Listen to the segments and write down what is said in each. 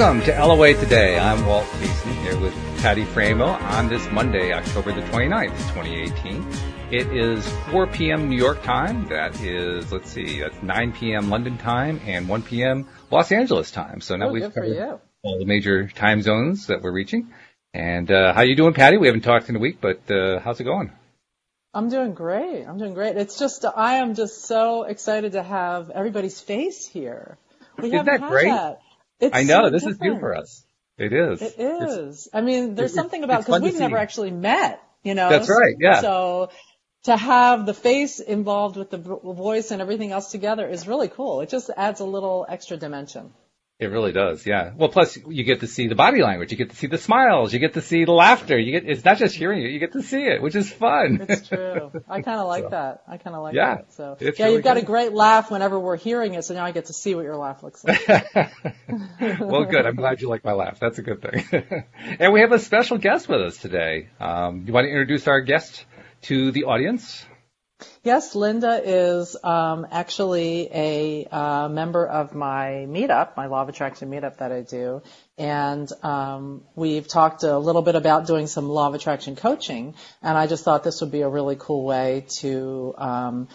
Welcome to LOA Today. I'm Walt Thiessen here with Patty Framo on this Monday, October the 29th, 2018. It is 4 p.m. New York time. That is, let's see, that's 9 p.m. London time and 1 p.m. Los Angeles time. So now Oh, we've covered all the major time zones that we're reaching. And uh, how are you doing, Patty? We haven't talked in a week, but uh, how's it going? I'm doing great. I'm doing great. It's just I am just so excited to have everybody's face here. We Isn't haven't that had great? that. It's I know so this is new for us. It is. It It's- I mean, there's it's- something about because we've never see. actually met. You know. That's right, yeah. So to have the face involved with the vo- voice and everything else together is really cool. It just adds a little extra dimension. It really does, yeah. Well, plus you get to see the body language, you get to see the smiles, you get to see the laughter. You get it's not just hearing it, you get to see it, which is fun. It's true. I kind of like So, that. I kind of like yeah, that. So yeah, really you've got a great laugh whenever we're hearing it. So now I get to see what your laugh looks like. well, good. I'm glad you like my laugh. That's a good thing. and we have a special guest with us today. Um, you want to introduce our guest to the audience? Yes, Linda is um, actually a uh, member of my meetup, my Law of Attraction meetup that I do, and um, we've talked a little bit about doing some Law of Attraction coaching, and I just thought this would be a really cool way to um,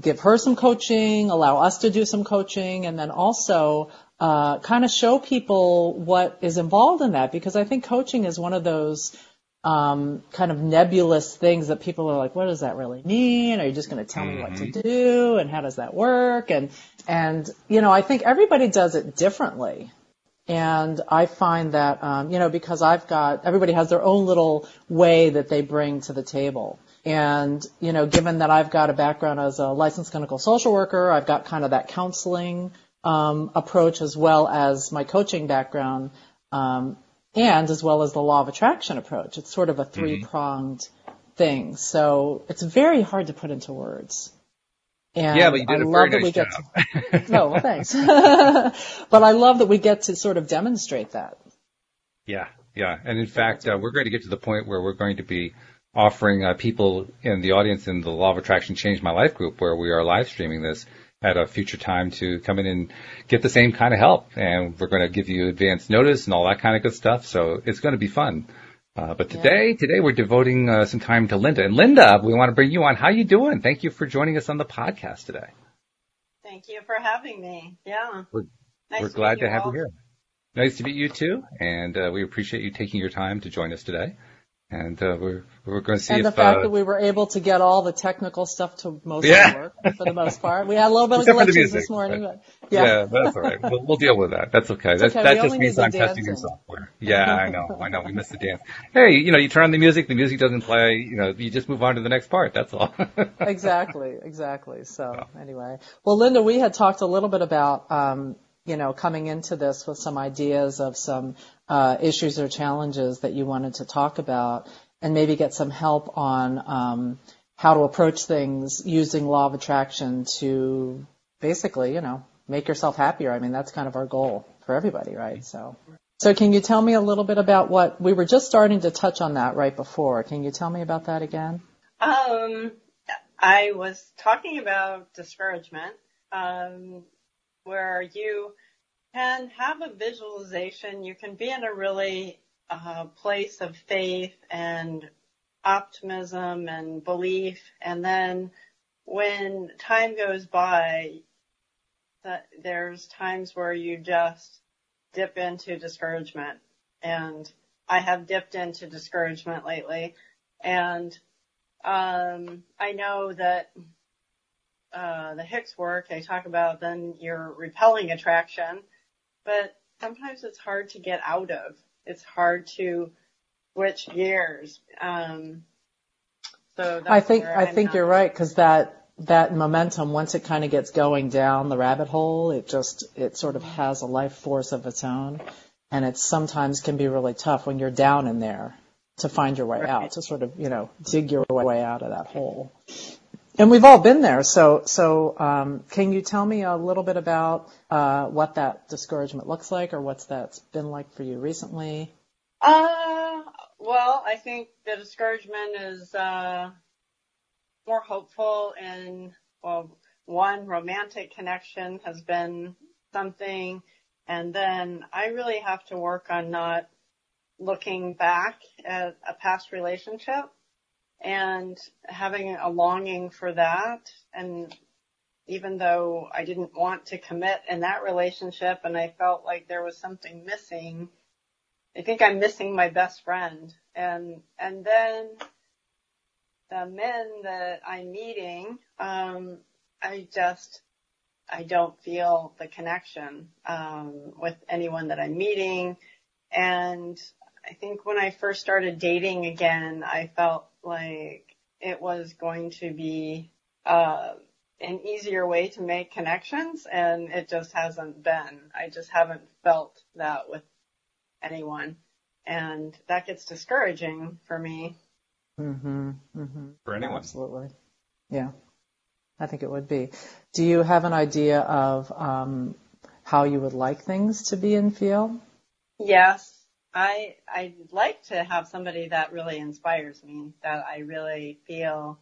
give her some coaching, allow us to do some coaching, and then also uh, kind of show people what is involved in that. Because I think coaching is one of those um, kind of nebulous things that people are like, what does that really mean? Are you just going to tell me what to do? And how does that work? And, and, you know, I think everybody does it differently. And I find that, um, you know, because I've got, everybody has their own little way that they bring to the table. And, you know, given that I've got a background as a licensed clinical social worker, I've got kind of that counseling, um, approach as well as my coaching background, um, and as well as the law of attraction approach. It's sort of a three pronged thing. So it's very hard to put into words. And Yeah, but you did I a love very that nice we get job. to, no, well, thanks. but I love that we get to sort of demonstrate that. Yeah, yeah. And in fact, uh, we're going to get to the point where we're going to be offering uh, people in the audience in the Law of Attraction Change My Life group where we are live streaming this at a future time to come in and get the same kind of help. And we're going to give you advance notice and all that kind of good stuff. So it's going to be fun. Uh, but today, today we're devoting uh, some time to Linda. And Linda, we want to bring you on. How you doing? Thank you for joining us on the podcast today. Thank you for having me. Yeah. We're- Nice We're glad to you have all. you here. Nice to meet you too, and uh, we appreciate you taking your time to join us today. And uh, we're we're going to see and if the fact uh, that we were able to get all the technical stuff to mostly Yeah. work for the most part. We had a little bit of Except the glitches music, this morning, but- but yeah. yeah. that's all right. We'll, we'll deal with that. That's okay. That's, okay. That We just means I'm testing your software. Yeah, I know. I know. We missed the dance. Hey, you know, you turn on the music, the music doesn't play. You know, you just move on to the next part. That's all. exactly, exactly. So anyway, well, Linda, we had talked a little bit about, um, you know, coming into this with some ideas of some uh, issues or challenges that you wanted to talk about, and maybe get some help on um, how to approach things using law of attraction to basically, you know, make yourself happier. I mean, that's kind of our goal for everybody, right? So. So can you tell me a little bit about what we were just starting to touch on that right before? Can you tell me about that again? Um, I was talking about discouragement, um, where you can have a visualization. You can be in a really uh, place of faith and optimism and belief, and then when time goes by, that there's times where you just dip into discouragement, and I have dipped into discouragement lately, and um, I know that uh, the Hicks work, they talk about then you're repelling attraction, but sometimes it's hard to get out of. It's hard to switch gears. Um, so I think I I'm think you're right because that that momentum once it kind of gets going down the rabbit hole, it just it sort of has a life force of its own, and it sometimes can be really tough when you're down in there to find your way out, to sort of you know dig your way out of that hole. And we've all been there. So so um, can you tell me a little bit about uh, what that discouragement looks like, or what's that's been like for you recently? Uh, well, I think the discouragement is uh, more hopeful in well, one romantic connection has been something, And then I really have to work on not looking back at a past relationship and having a longing for that. And even though I didn't want to commit in that relationship and I felt like there was something missing, I think I'm missing my best friend. And, and then the men that I'm meeting, um, I just, I don't feel the connection, um, with anyone that I'm meeting. And I think when I first started dating again, I felt like it was going to be, uh, an easier way to make connections and it just hasn't been. I just haven't felt that with anyone. And that gets discouraging for me. Mhm. Mhm. For anyone. Absolutely. Yeah. I think it would be. Do you have an idea of um, how you would like things to be and feel? Yes. I I'd like to have somebody that really inspires me, that I really feel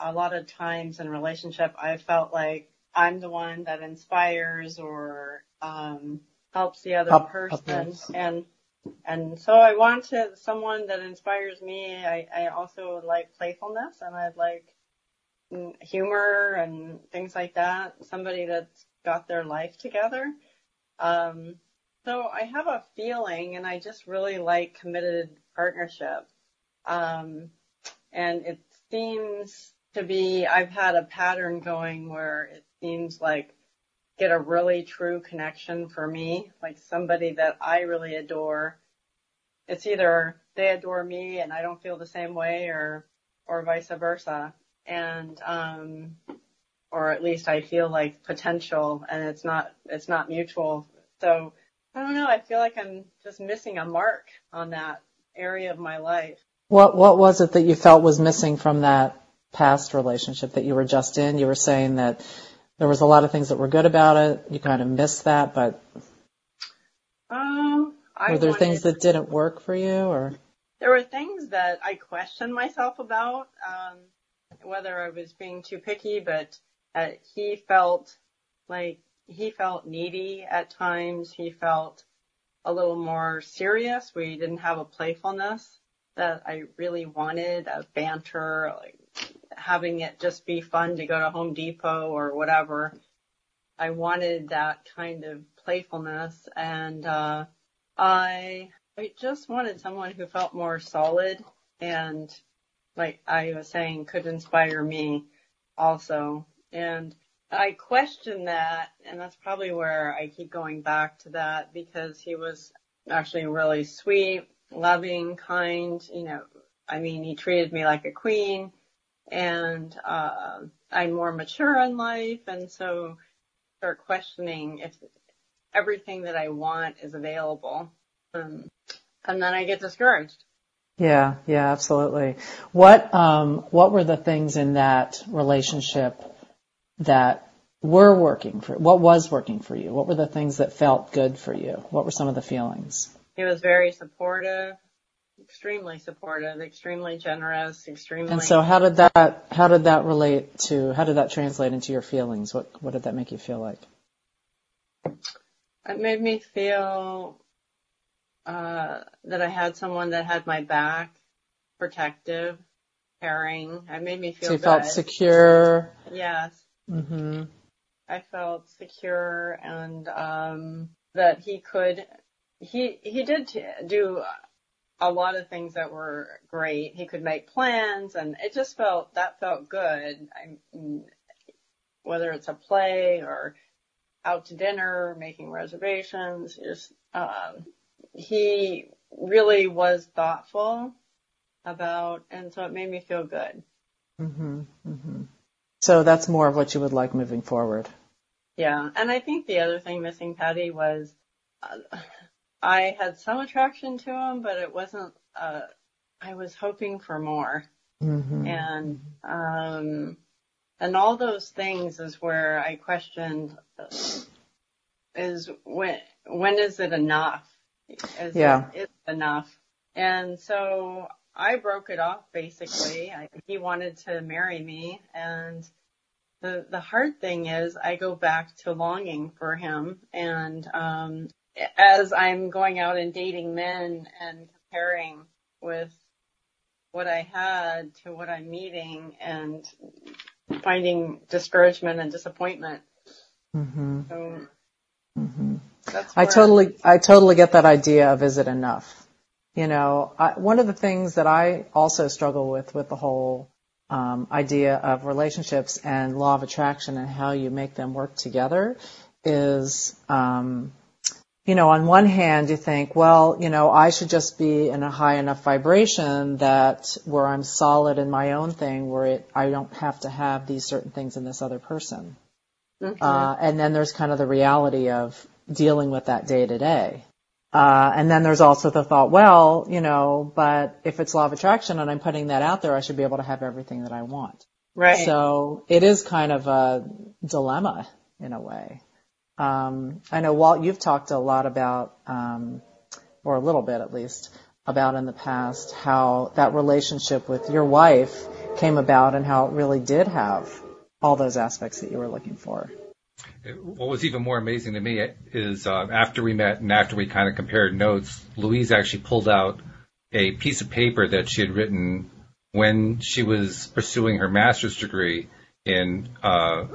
a lot of times in a relationship I felt like I'm the one that inspires or um helps the other Up- person and and so I wanted someone that inspires me. I, I also like playfulness and I'd like humor and things like that. Somebody that's got their life together. Um, so I have a feeling and I just really like committed partnership. Um, and it seems to be, I've had a pattern going where it seems like get a really true connection for me, like somebody that I really adore. It's either they adore me and I don't feel the same way or, or vice versa. And, um, or at least I feel like potential and it's not, it's not mutual. So I don't know. I feel like I'm just missing a mark on that area of my life. What What was it that you felt was missing from that past relationship that you were just in? You were saying that there was a lot of things that were good about it. You kind of missed that, but Um, I were there wanted- things that didn't work for you, or there were things that I questioned myself about, um, whether I was being too picky, but uh, he felt like he felt needy at times. He felt a little more serious. We didn't have a playfulness that I really wanted, a banter, like having it just be fun to go to Home Depot or whatever. I wanted that kind of playfulness and, uh, I I just wanted someone who felt more solid and like I was saying could inspire me also. And I question that and that's probably where I keep going back to that because he was actually really sweet, loving, kind, you know, I mean, he treated me like a queen and, uh, I'm more mature in life and so start questioning if everything that I want is available. Um, and then I get discouraged. yeah, yeah, absolutely. What um What were the things in that relationship that were working for? What was working for you? What were the things that felt good for you? What were some of the feelings? He was very supportive, extremely supportive, extremely generous, extremely. And so, how did that How did that relate to? How did that translate into your feelings? What What did that make you feel like? it made me feel uh, that I had someone that had my back, protective, caring. It made me feel So you good. felt secure. Yes. Hmm I felt secure and um that he could he he did t- do a lot of things that were great. He could make plans and it just felt that felt good. I whether it's a play or out to dinner, making reservations, just um he really was thoughtful about and so it made me feel good. hmm hmm So that's more of what you would like moving forward. Yeah, and I think the other thing missing Patty was uh, I had some attraction to him, but it wasn't. Uh, I was hoping for more, hmm and um, and all those things is where I questioned: is when when is it enough? Is Yeah. it enough? And so I broke it off basically. I, he wanted to marry me and the the hard thing is I go back to longing for him and um as I'm going out and dating men and comparing with what I had to what I'm meeting and finding discouragement and disappointment. Mm-hmm. So Mm-hmm. that's I totally, I totally get that idea of is it enough? You know, I, one of the things that I also struggle with with the whole um, idea of relationships and law of attraction and how you make them work together is, um, you know, on one hand you think, well, you know, I should just be in a high enough vibration that where I'm solid in my own thing, where it, I don't have to have these certain things in this other person. Mhm. Uh, and then there's kind of the reality of dealing with that day to day. Uh, and then there's also the thought, well, you know, but if it's law of attraction and I'm putting that out there, I should be able to have everything that I want. right. So it is kind of a dilemma in a way. Um, I know Walt, you've talked a lot about, um, or a little bit at least, about in the past how that relationship with your wife came about and how it really did have all those aspects that you were looking for. What was even more amazing to me is uh, after we met and after we kind of compared notes, Louise actually pulled out a piece of paper that she had written when she was pursuing her master's degree in uh,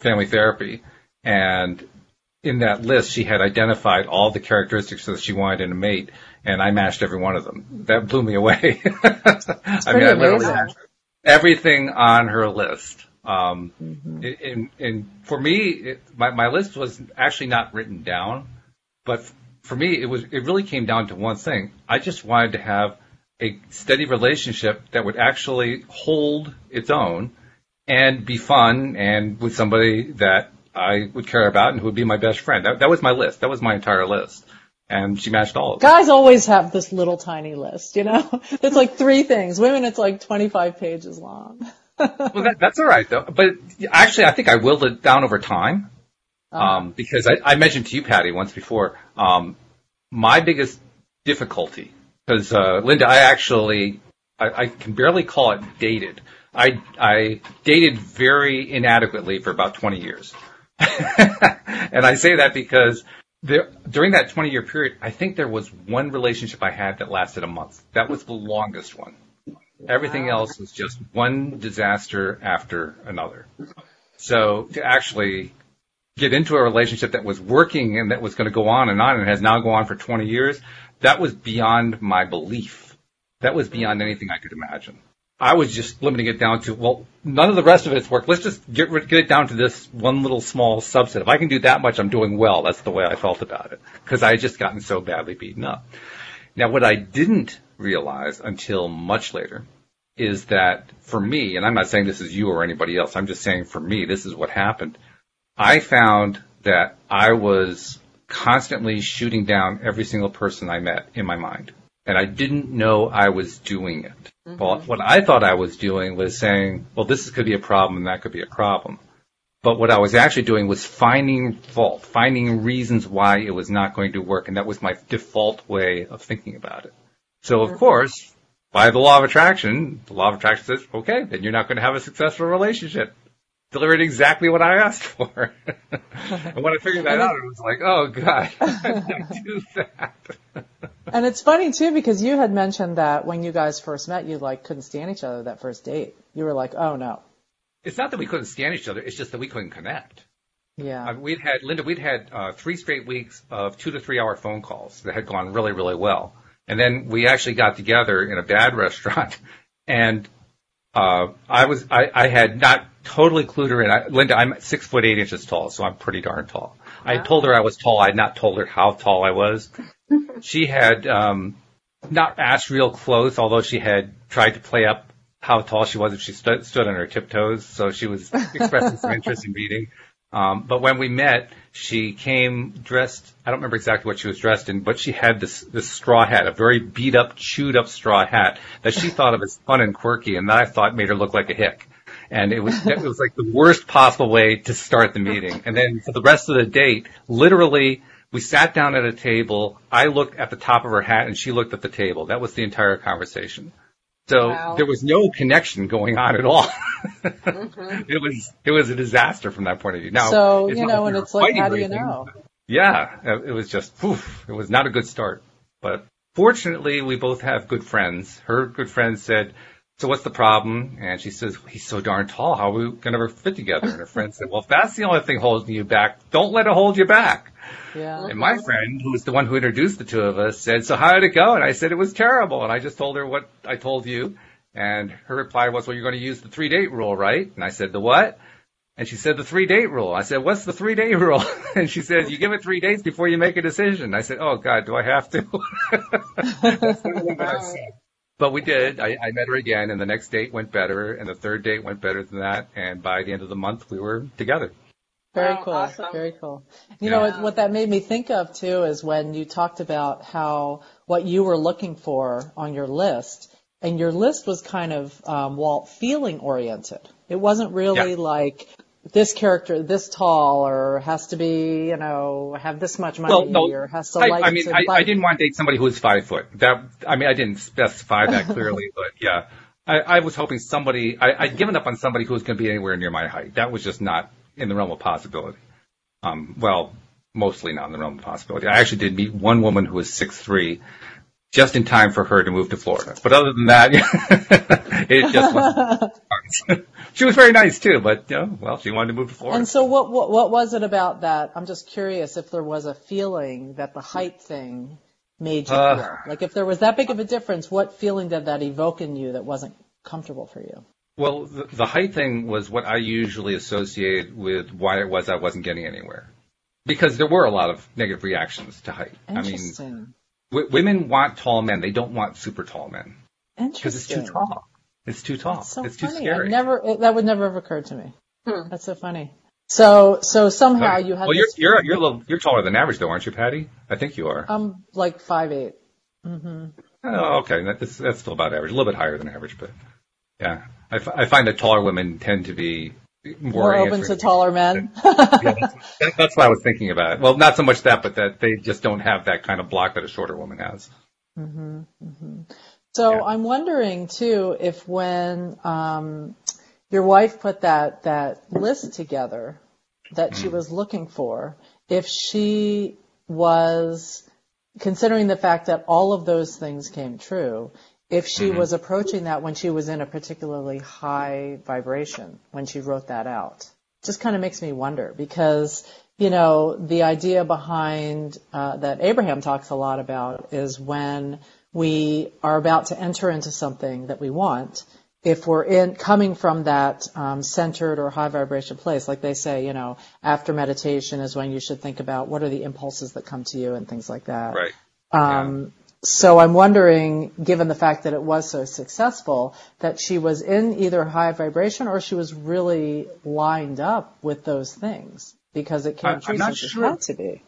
family therapy. And in that list, she had identified all the characteristics that she wanted in a mate, and I matched every one of them. That blew me away. I pretty I literally everything on her list. Um, Mm-hmm. and, and for me, it, my, my list was actually not written down, but for me, it was, it really came down to one thing. I just wanted to have a steady relationship that would actually hold its own and be fun and with somebody that I would care about and who would be my best friend. That, that was my list. That was my entire list. And she matched all of them. Guys always have this little tiny list, you know? It's like three things. Women, it's like 25 pages long. Well, that, that's all right though. But actually, I think I willed it down over time. Um, because I, I mentioned to you, Patty, once before, um, my biggest difficulty, because, uh, Linda, I actually, I, I can barely call it dated. I, I dated very inadequately for about 20 years. and I say that because there, during that 20 year period, I think there was one relationship I had that lasted a month. That was the longest one. Everything else was just one disaster after another. So to actually get into a relationship that was working and that was going to go on and on and has now gone on for 20 years, that was beyond my belief. That was beyond anything I could imagine. I was just limiting it down to, well, none of the rest of it's work. Let's just get, get it down to this one little small subset. If I can do that much, I'm doing well. That's the way I felt about it. Cause I had just gotten so badly beaten up. Now what I didn't realize until much later is that for me, and I'm not saying this is you or anybody else, I'm just saying for me, this is what happened. I found that I was constantly shooting down every single person I met in my mind. And I didn't know I was doing it. Mm-hmm. Well, what I thought I was doing was saying, well, this could be a problem and that could be a problem. But what I was actually doing was finding fault, finding reasons why it was not going to work. And that was my default way of thinking about it. So of mm-hmm. course, by the law of attraction, the law of attraction says, okay, then you're not going to have a successful relationship. Delivered exactly what I asked for. and when I figured that out, it was like, oh god, I can't do that. And it's funny too because you had mentioned that when you guys first met, you like couldn't stand each other that first date. You were like, oh no. It's not that we couldn't stand each other, it's just that we couldn't connect. Yeah. Uh, we'd had, Linda, we'd had uh, three straight weeks of two to three hour phone calls that had gone really, really well. And then we actually got together in a bad restaurant and uh, I was, I, I had not totally clued her in. I, Linda, I'm six foot eight inches tall, so I'm pretty darn tall. I told her I was tall. I had not told her how tall I was. she had, um, not asked real close, although she had tried to play up how tall she was if she stood, stood on her tiptoes. So she was expressing some interest in meeting. Um, but when we met, she came dressed, I don't remember exactly what she was dressed in, but she had this, this straw hat, a very beat up, chewed up straw hat that she thought of as fun and quirky and that I thought made her look like a hick. And it was, it was like the worst possible way to start the meeting. And then for the rest of the date, literally, we sat down at a table. I looked at the top of her hat and she looked at the table. That was the entire conversation. So Wow. there was no connection going on at all. Mm-hmm. It was it was a disaster from that point of view. Now, so, you know, like and we it's like, how do you anything. know? yeah, it was just, poof, it was not a good start. But fortunately, we both have good friends. Her good friend said, so what's the problem? And she says, he's so darn tall. How are we going to ever fit together? And her friend said, well, if that's the only thing holding you back, don't let it hold you back. Yeah. And my friend, who was the one who introduced the two of us, said, so how did it go? And I said, it was terrible. And I just told her what I told you. And her reply was, well, you're going to use the three date rule, right? And I said, the what? And she said, the three date rule. I said, what's the three date rule? and she said, you give it three dates before you make a decision. I said, oh God, do I have to? but we did. I, I met her again and the next date went better and the third date went better than that. And by the end of the month, we were together. Very cool. awesome. Very cool. You Yeah. know, what, what that made me think of too is when you talked about how what you were looking for on your list, and your list was kind of um, Walt feeling oriented. It wasn't really Yeah. like this character this tall or has to be you know have this much money Well, no, or has to I, like I mean, I, I didn't want to date somebody who was five foot. That, I mean, I didn't specify that clearly, but yeah, I, I was hoping somebody, I, I'd given up on somebody who was going to be anywhere near my height. That was just not in the realm of possibility. Um, well, mostly not in the realm of possibility. I actually did meet one woman who was six three, just in time for her to move to Florida. But other than that, it just wasn't. she was very nice too, but you know, well, she wanted to move to Florida. And so what, what what was it about that? I'm just curious if there was a feeling that the height thing made you Uh. feel. Like if there was that big of a difference, what feeling did that evoke in you that wasn't comfortable for you? Well, the, the height thing was what I usually associated with why it was I wasn't getting anywhere. Because there were a lot of negative reactions to height. I mean, Interesting. w- women want tall men. They don't want super tall men. Because it's too tall. It's too tall. So it's too scary. I never it, that would never have occurred to me. Hmm. That's so funny. So so somehow you had well, you're, this, you're, you're a little, you're taller than average though, aren't you, Patty? I think you are. I'm like five eight. Mm-hmm. Oh, okay. That's, that's still about average. A little bit higher than average, but yeah. I, f- I find that taller women tend to be more, More open to taller men. yeah, that's, that's what I was thinking about. Well, not so much that, but that they just don't have that kind of block that a shorter woman has. So Yeah. I'm wondering too if when um, your wife put that that list together that she was looking for, if she was considering the fact that all of those things came true, if she was approaching that when she was in a particularly high vibration when she wrote that out. Just kind of makes me wonder because you know the idea behind uh, that Abraham talks a lot about is when we are about to enter into something that we want. If we're in coming from that um, centered or high vibration place, like they say, you know, after meditation is when you should think about what are the impulses that come to you and things like that. Right. Um, So I'm wondering, given the fact that it was so successful, that she was in either high vibration or she was really lined up with those things because it came I- true I'm not sure. it had to be.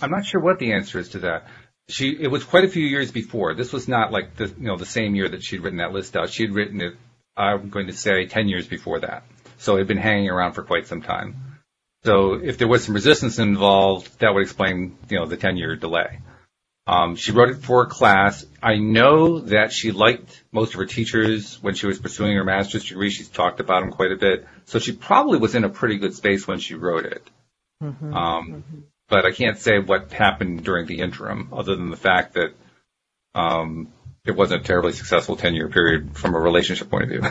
I'm not sure what the answer is to that. She, it was quite a few years before. This was not like the, you know, the same year that she'd written that list out. She'd written it, I'm going to say 10 years before that. So it had been hanging around for quite some time. So if there was some resistance involved, that would explain, you know, the 10 year delay. Um, she wrote it for a class. I know that she liked most of her teachers when she was pursuing her master's degree. She's talked about them quite a bit. So she probably was in a pretty good space when she wrote it. Um, but I can't say what happened during the interim, other than the fact that um, it wasn't a terribly successful 10-year period from a relationship point of view.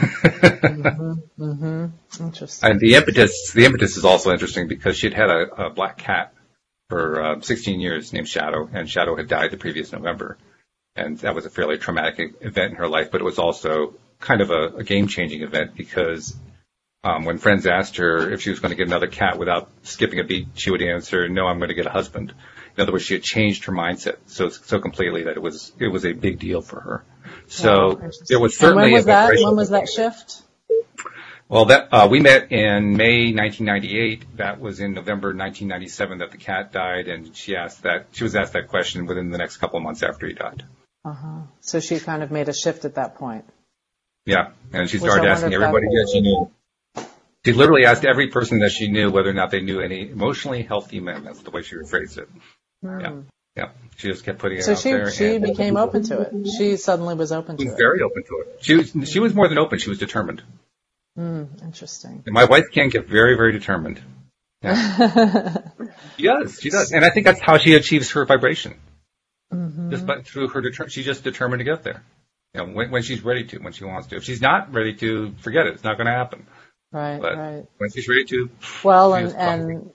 Interesting. and the impetus, the impetus is also interesting because she'd had a, a black cat for uh, 16 years named Shadow, and Shadow had died the previous November, and that was a fairly traumatic event in her life. But it was also kind of a, a game-changing event because um, when friends asked her if she was going to get another cat without skipping a beat, she would answer, "No, I'm going to get a husband." In other words, she had changed her mindset so so completely that it was it was a big deal for her. So interesting. there was And certainly when was that? When was that shift? well, that uh, we met in May 1998. That was in November 1997 that the cat died, and she asked that she was asked that question within the next couple of months after he died. Uh-huh. So she kind of made a shift at that point. Yeah, and she Which started asking wonder if that- everybody that she knew. She literally asked every person that she knew whether or not they knew any emotionally healthy men. That's the way she rephrased it. Yeah, yeah. She just kept putting it. So out she there. So she and became open to it. She suddenly was open She to was it. very open to it. She was she was more than open. She was determined. Hmm, interesting. And my wife can get very very determined. Yeah. She does. She does. And I think that's how she achieves her vibration. Mm-hmm. Just by, through her, deter- she's just determined to get there. You know, when, when she's ready to, when she wants to. If she's not ready to, forget it. It's not going to happen. Right, but right. When she's ready to. Well, and, and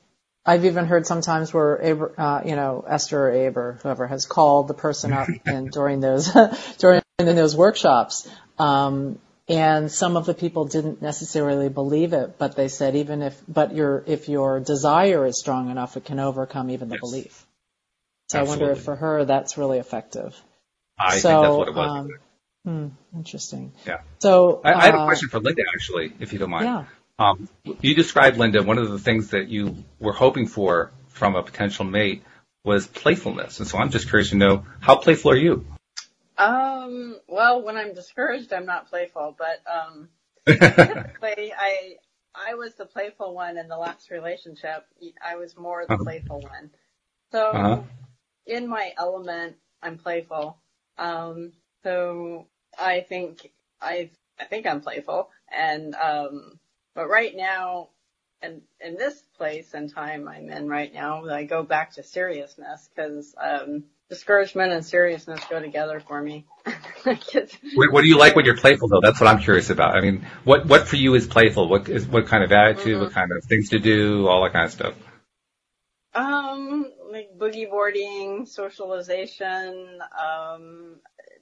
I've even heard sometimes where, Aber, uh, you know, Esther or Aber, whoever has called the person up and during those, during in those workshops, um, and some of the people didn't necessarily believe it, but they said even if, but your, if your desire is strong enough, it can overcome even the yes. belief. So Absolutely. I wonder if for her that's really effective. I so, think that's what it was. Um, hmm, interesting. Yeah. So I, I have a uh, question for Linda, actually, if you don't mind. Yeah. Um, you described, Linda, one of the things that you were hoping for from a potential mate was playfulness. And so I'm just curious to know, how playful are you? Um, well, when I'm discouraged, I'm not playful, but, um, typically I, I was the playful one in the last relationship. I was more the uh-huh. playful one. So uh-huh. in my element, I'm playful. Um, so I think I, I think I'm playful and, um, but right now, and in this place and time I'm in right now, I go back to seriousness because um, discouragement and seriousness go together for me. what, do you like when you're playful though? That's what I'm curious about. I mean, what what for you is playful? What is what kind of attitude? Mm-hmm. What kind of things to do? All that kind of stuff. Um, like boogie boarding, socialization, um,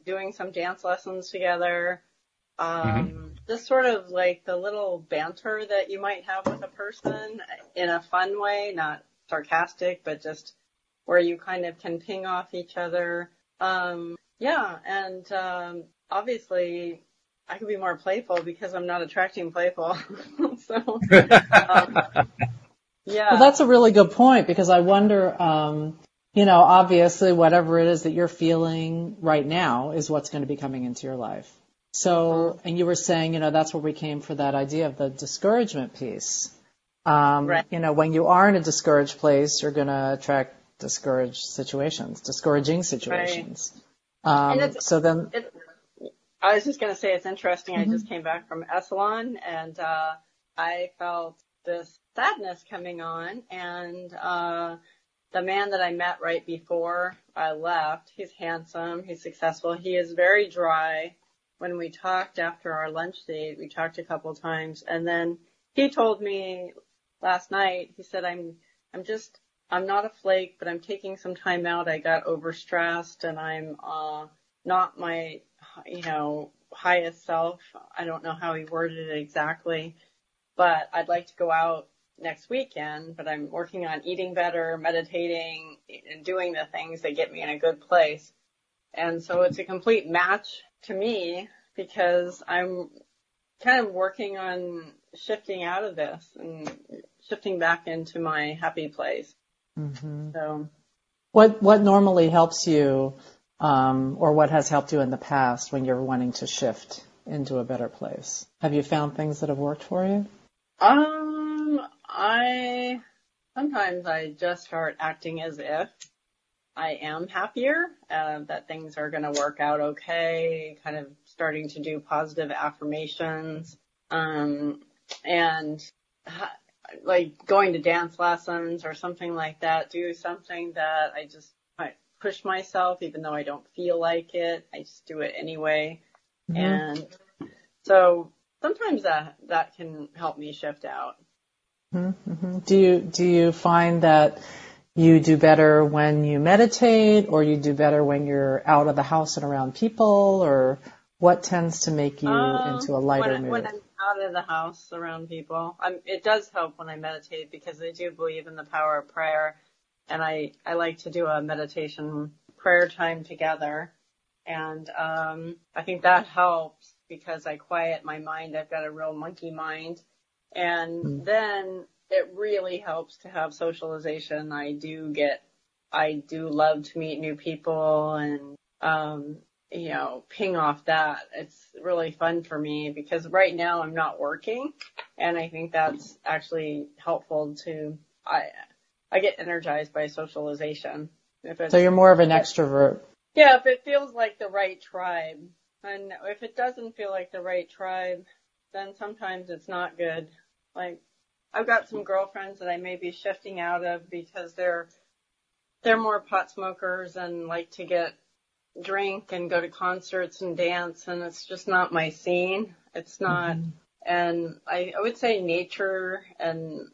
doing some dance lessons together. Um, mm-hmm. just sort of like the little banter that you might have with a person in a fun way, not sarcastic, but just where you kind of can ping off each other. Um, yeah, and um, obviously I could be more playful because I'm not attracting playful. so, um, yeah. Well, that's a really good point because I wonder, um, you know, obviously whatever it is that you're feeling right now is what's going to be coming into your life. So, and you were saying, you know, that's where we came for that idea of the discouragement piece. Um, right. You know, when you are in a discouraged place, you're going to attract discouraged situations, discouraging situations. Right. Um, so then, it, I was just going to say it's interesting. Mm-hmm. I just came back from Esalen and uh, I felt this sadness coming on, and uh, the man that I met right before I left, he's handsome, he's successful, he is very dry when we talked after our lunch date, we talked a couple times and then he told me last night, he said, I'm, I'm just, I'm not a flake, but I'm taking some time out. I got overstressed and I'm, uh, not my, you know, highest self. I don't know how he worded it exactly, but I'd like to go out next weekend, but I'm working on eating better, meditating, and doing the things that get me in a good place. And so it's a complete match to me because I'm kind of working on shifting out of this and shifting back into my happy place. Mm-hmm. So, what what normally helps you, um, or what has helped you in the past when you're wanting to shift into a better place? Have you found things that have worked for you? Um, I sometimes I just start acting as if I am happier, uh, that things are going to work out okay, kind of starting to do positive affirmations, um, and ha- like going to dance lessons or something like that, do something that I just I push myself even though I don't feel like it. I just do it anyway. Mm-hmm. And so sometimes that, that can help me shift out. Mm-hmm. Do you, do you find that you do better when you meditate or you do better when you're out of the house and around people or what tends to make you um, into a lighter when, mood? When I'm out of the house around people, I'm, it does help when I meditate because I do believe in the power of prayer and I, I like to do a meditation prayer time together. And, um, I think that helps because I quiet my mind. I've got a real monkey mind. And mm. then it really helps to have socialization. I do get, I do love to meet new people and, um, you know, ping off that. It's really fun for me because right now I'm not working and I think that's actually helpful to, I, I get energized by socialization. so you're more of an extrovert. Yeah, if it feels like the right tribe. And if it doesn't feel like the right tribe, then sometimes it's not good. Like I've got some girlfriends that I may be shifting out of because they're they're more pot smokers and like to get drink and go to concerts and dance and it's just not my scene. It's not mm-hmm. and I, I would say nature and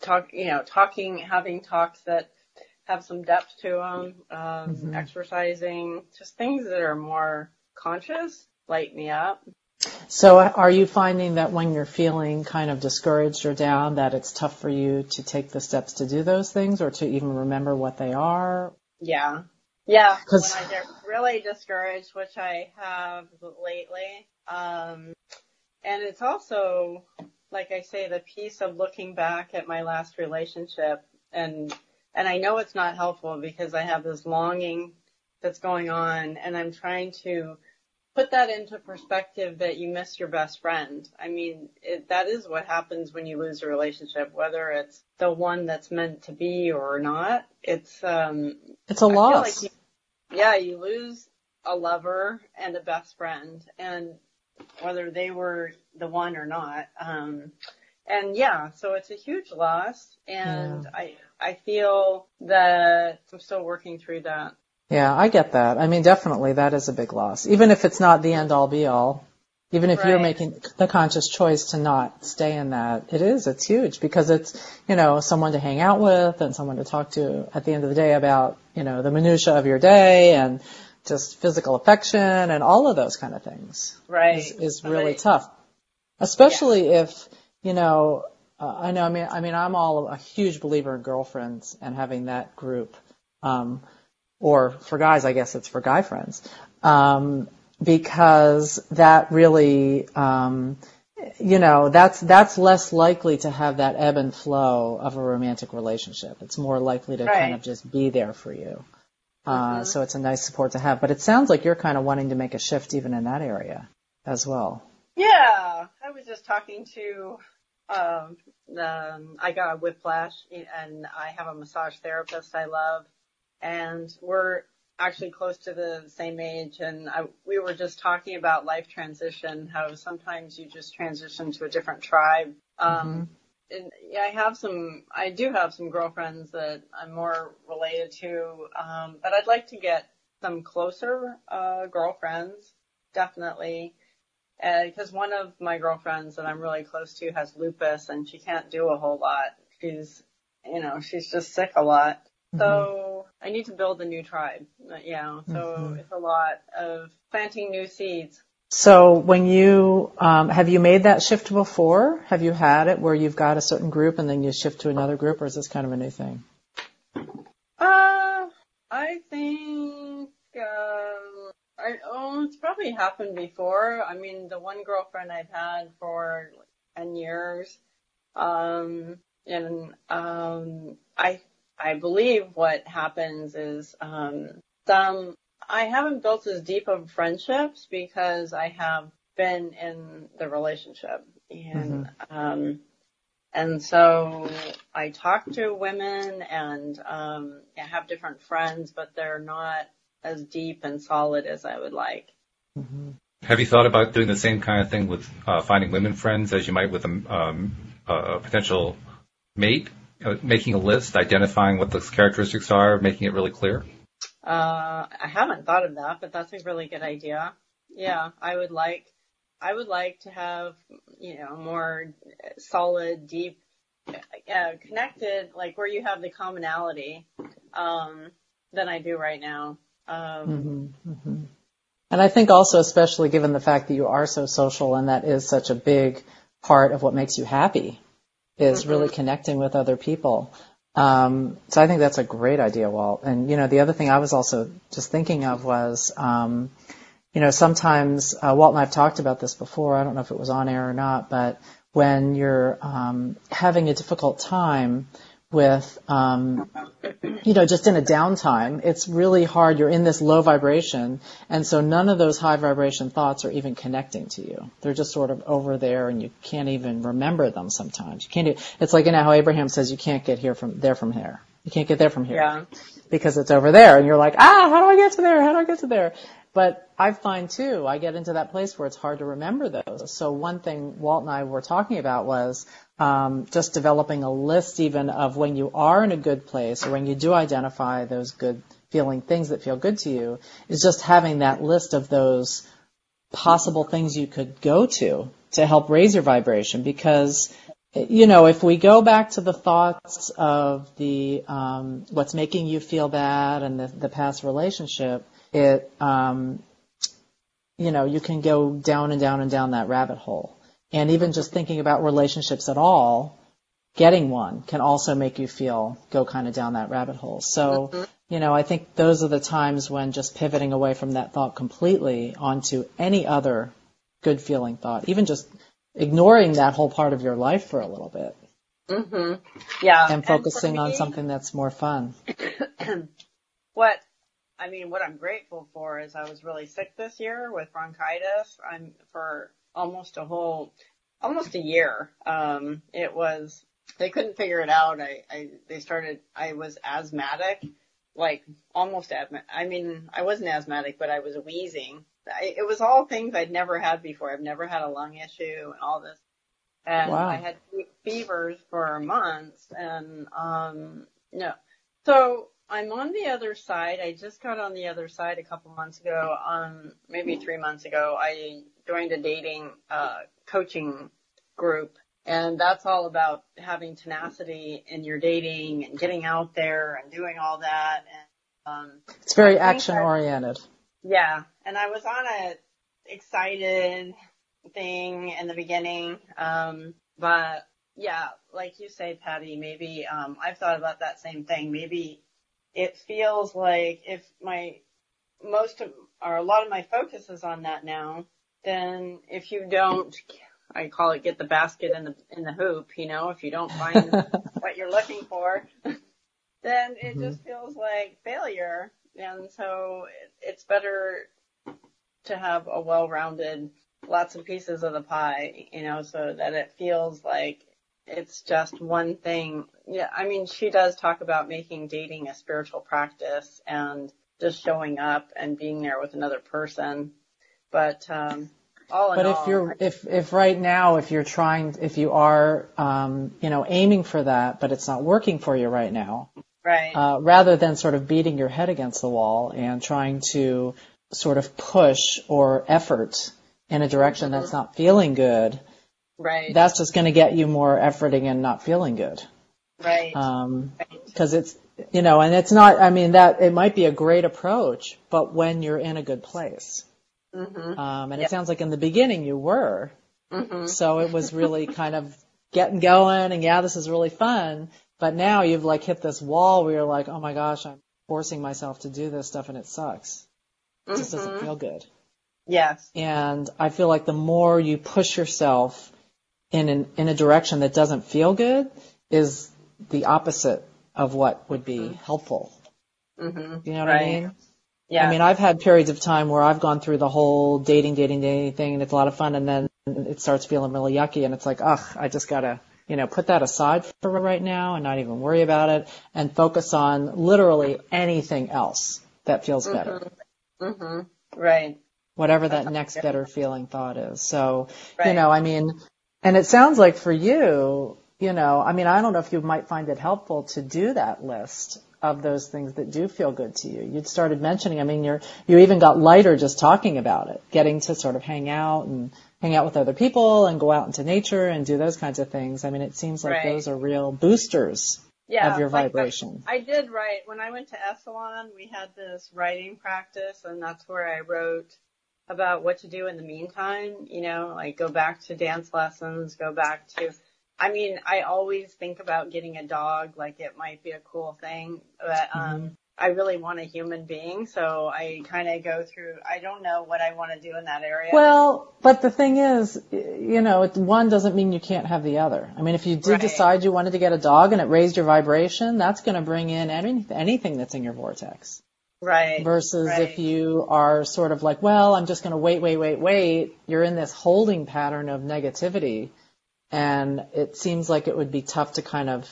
talk you know talking having talks that have some depth to them, um, mm-hmm. exercising, just things that are more conscious light me up. So are you finding that when you're feeling kind of discouraged or down that it's tough for you to take the steps to do those things or to even remember what they are? Yeah. Yeah. When I get really discouraged, which I have lately. Um, and it's also, like I say, the piece of looking back at my last relationship and, and I know it's not helpful because I have this longing that's going on and I'm trying to put that into perspective that you miss your best friend. I mean, it, that is what happens when you lose a relationship, whether it's the one that's meant to be or not. It's um, it's a loss. Like you, yeah, you lose a lover and a best friend, and whether they were the one or not. Um, and yeah, so it's a huge loss, and yeah. I I feel that I'm still working through that. Yeah, I get that. I mean, definitely that is a big loss. Even if it's not the end all be all, even if right. you're making the conscious choice to not stay in that, it is, it's huge because it's, you know, someone to hang out with and someone to talk to at the end of the day about, you know, the minutia of your day and just physical affection and all of those kind of things. Right. Is, is really right. tough. Especially yeah. if, you know, uh, I know, I mean, I mean, I'm all a huge believer in girlfriends and having that group. Um, or for guys, I guess it's for guy friends, um, because that really, um, you know, that's that's less likely to have that ebb and flow of a romantic relationship. It's more likely to right. kind of just be there for you. Uh, mm-hmm. So it's a nice support to have. But it sounds like you're kind of wanting to make a shift even in that area as well. Yeah, I was just talking to um, um, I got a whiplash, and I have a massage therapist I love, and we're actually close to the same age and I, we were just talking about life transition, how sometimes you just transition to a different tribe. Um, mm-hmm. and yeah, I have some, I do have some girlfriends that I'm more related to, um, but I'd like to get some closer, uh, girlfriends, definitely. Because uh, one of my girlfriends that I'm really close to has lupus and she can't do a whole lot. She's, you know, she's just sick a lot. Mm-hmm. So I need to build a new tribe. Yeah. So mm-hmm. it's a lot of planting new seeds. So when you um, have you made that shift before? Have you had it where you've got a certain group and then you shift to another group, or is this kind of a new thing? Uh, I think um, I oh, it's probably happened before. I mean, the one girlfriend I've had for like ten years, um, and um, I I believe what happens is um, some I haven't built as deep of friendships because I have been in the relationship and mm-hmm. um, and so I talk to women and um, I have different friends, but they're not as deep and solid as I would like. Mm-hmm. Have you thought about doing the same kind of thing with uh, finding women friends as you might with a, um, a potential mate? Uh, making a list, identifying what those characteristics are, making it really clear? Uh, I haven't thought of that, but that's a really good idea. Yeah, I would like, I would like to have, you know, more solid, deep, uh, connected, like where you have the commonality, um, than I do right now. Um, mm-hmm, mm-hmm. And I think also, especially given the fact that you are so social and that is such a big part of what makes you happy, is mm-hmm. really connecting with other people. Um, so I think that's a great idea, Walt. And you know, the other thing I was also just thinking of was, um, you know, sometimes uh, Walt and I've talked about this before. I don't know if it was on air or not, but when you're um, having a difficult time, with, um, you know, just in a downtime, it's really hard. You're in this low vibration, and so none of those high vibration thoughts are even connecting to you. They're just sort of over there, and you can't even remember them sometimes. You can't. it's like you know how Abraham says you can't get here from there from here. You can't get there from here. Yeah. Because it's over there, and you're like, ah, how do I get to there? How do I get to there? But I find too, I get into that place where it's hard to remember those. So one thing Walt and I were talking about was um, just developing a list even of when you are in a good place or when you do identify those good feeling things that feel good to you is just having that list of those possible things you could go to to help raise your vibration. Because you know if we go back to the thoughts of the um, what's making you feel bad and the, the past relationship it um, you know you can go down and down and down that rabbit hole and even just thinking about relationships at all getting one can also make you feel go kind of down that rabbit hole so mm-hmm you know, I think those are the times when just pivoting away from that thought completely onto any other good feeling thought, even just ignoring that whole part of your life for a little bit. Mhm. Yeah. And focusing and me, on something that's more fun. what I mean, what I'm grateful for is I was really sick this year with bronchitis. I'm for almost a whole almost a year. Um it was they couldn't figure it out. I, I they started I was asthmatic like almost asthmatic. I mean, I wasn't asthmatic, but I was wheezing. I, it was all things I'd never had before. I've never had a lung issue and all this. And wow. I had fevers for months and, um, no. So I'm on the other side. I just got on the other side a couple months ago, um, maybe three months ago. I joined a dating, uh, coaching group and that's all about having tenacity in your dating and getting out there and doing all that. And, um, it's very action oriented. Yeah. And I was on a excited thing in the beginning. Um, but yeah, like you say, Patty, maybe, um, I've thought about that same thing. Maybe it feels like if my, most of, or a lot of my focus is on that now, then if you don't I call it get the basket in the in the hoop. You know, if you don't find what you're looking for, then it mm-hmm. just feels like failure. And so it, it's better to have a well-rounded, lots of pieces of the pie. You know, so that it feels like it's just one thing. Yeah, I mean, she does talk about making dating a spiritual practice and just showing up and being there with another person. But um, but if all, you're if if right now if you're trying if you are um, you know aiming for that but it's not working for you right now right. uh, rather than sort of beating your head against the wall and trying to sort of push or effort in a direction mm-hmm. that's not feeling good right. that's just going to get you more efforting and not feeling good. Right. Because um, it's you know and it's not i mean that it might be a great approach but when you're in a good place Mm-hmm. Um, and yep. it sounds like in the beginning you were. Mm-hmm. So it was really kind of getting going and yeah, this is really fun. But now you've like hit this wall where you're like, oh my gosh, I'm forcing myself to do this stuff and it sucks. It mm-hmm. just doesn't mm-hmm. feel good. Yes. And I feel like the more you push yourself in an, in a direction that doesn't feel good is the opposite of what would be mm-hmm. helpful. Mm-hmm. You know what right. I mean? Yeah. I mean, I've had periods of time where I've gone through the whole dating, dating, dating thing, and it's a lot of fun, and then it starts feeling really yucky, and it's like, ugh, I just gotta, you know, put that aside for right now and not even worry about it, and focus on literally anything else that feels better. Mm-hmm. mm-hmm. Right. Whatever that next better feeling thought is. So, right. you know, I mean, and it sounds like for you, you know, I mean, I don't know if you might find it helpful to do that list of those things that do feel good to you. You'd started mentioning, I mean, you're, you even got lighter just talking about it, getting to sort of hang out and hang out with other people and go out into nature and do those kinds of things. I mean, it seems like right. those are real boosters yeah, of your like vibration. I did write, when I went to Esalen, we had this writing practice and that's where I wrote about what to do in the meantime, you know, like go back to dance lessons, go back to I mean, I always think about getting a dog, like it might be a cool thing, but um mm-hmm. I really want a human being, so I kind of go through. I don't know what I want to do in that area. Well, but the thing is, you know, one doesn't mean you can't have the other. I mean, if you did right. decide you wanted to get a dog and it raised your vibration, that's going to bring in any, anything that's in your vortex. Right. Versus right. if you are sort of like, well, I'm just going to wait, wait, wait, wait. You're in this holding pattern of negativity and it seems like it would be tough to kind of,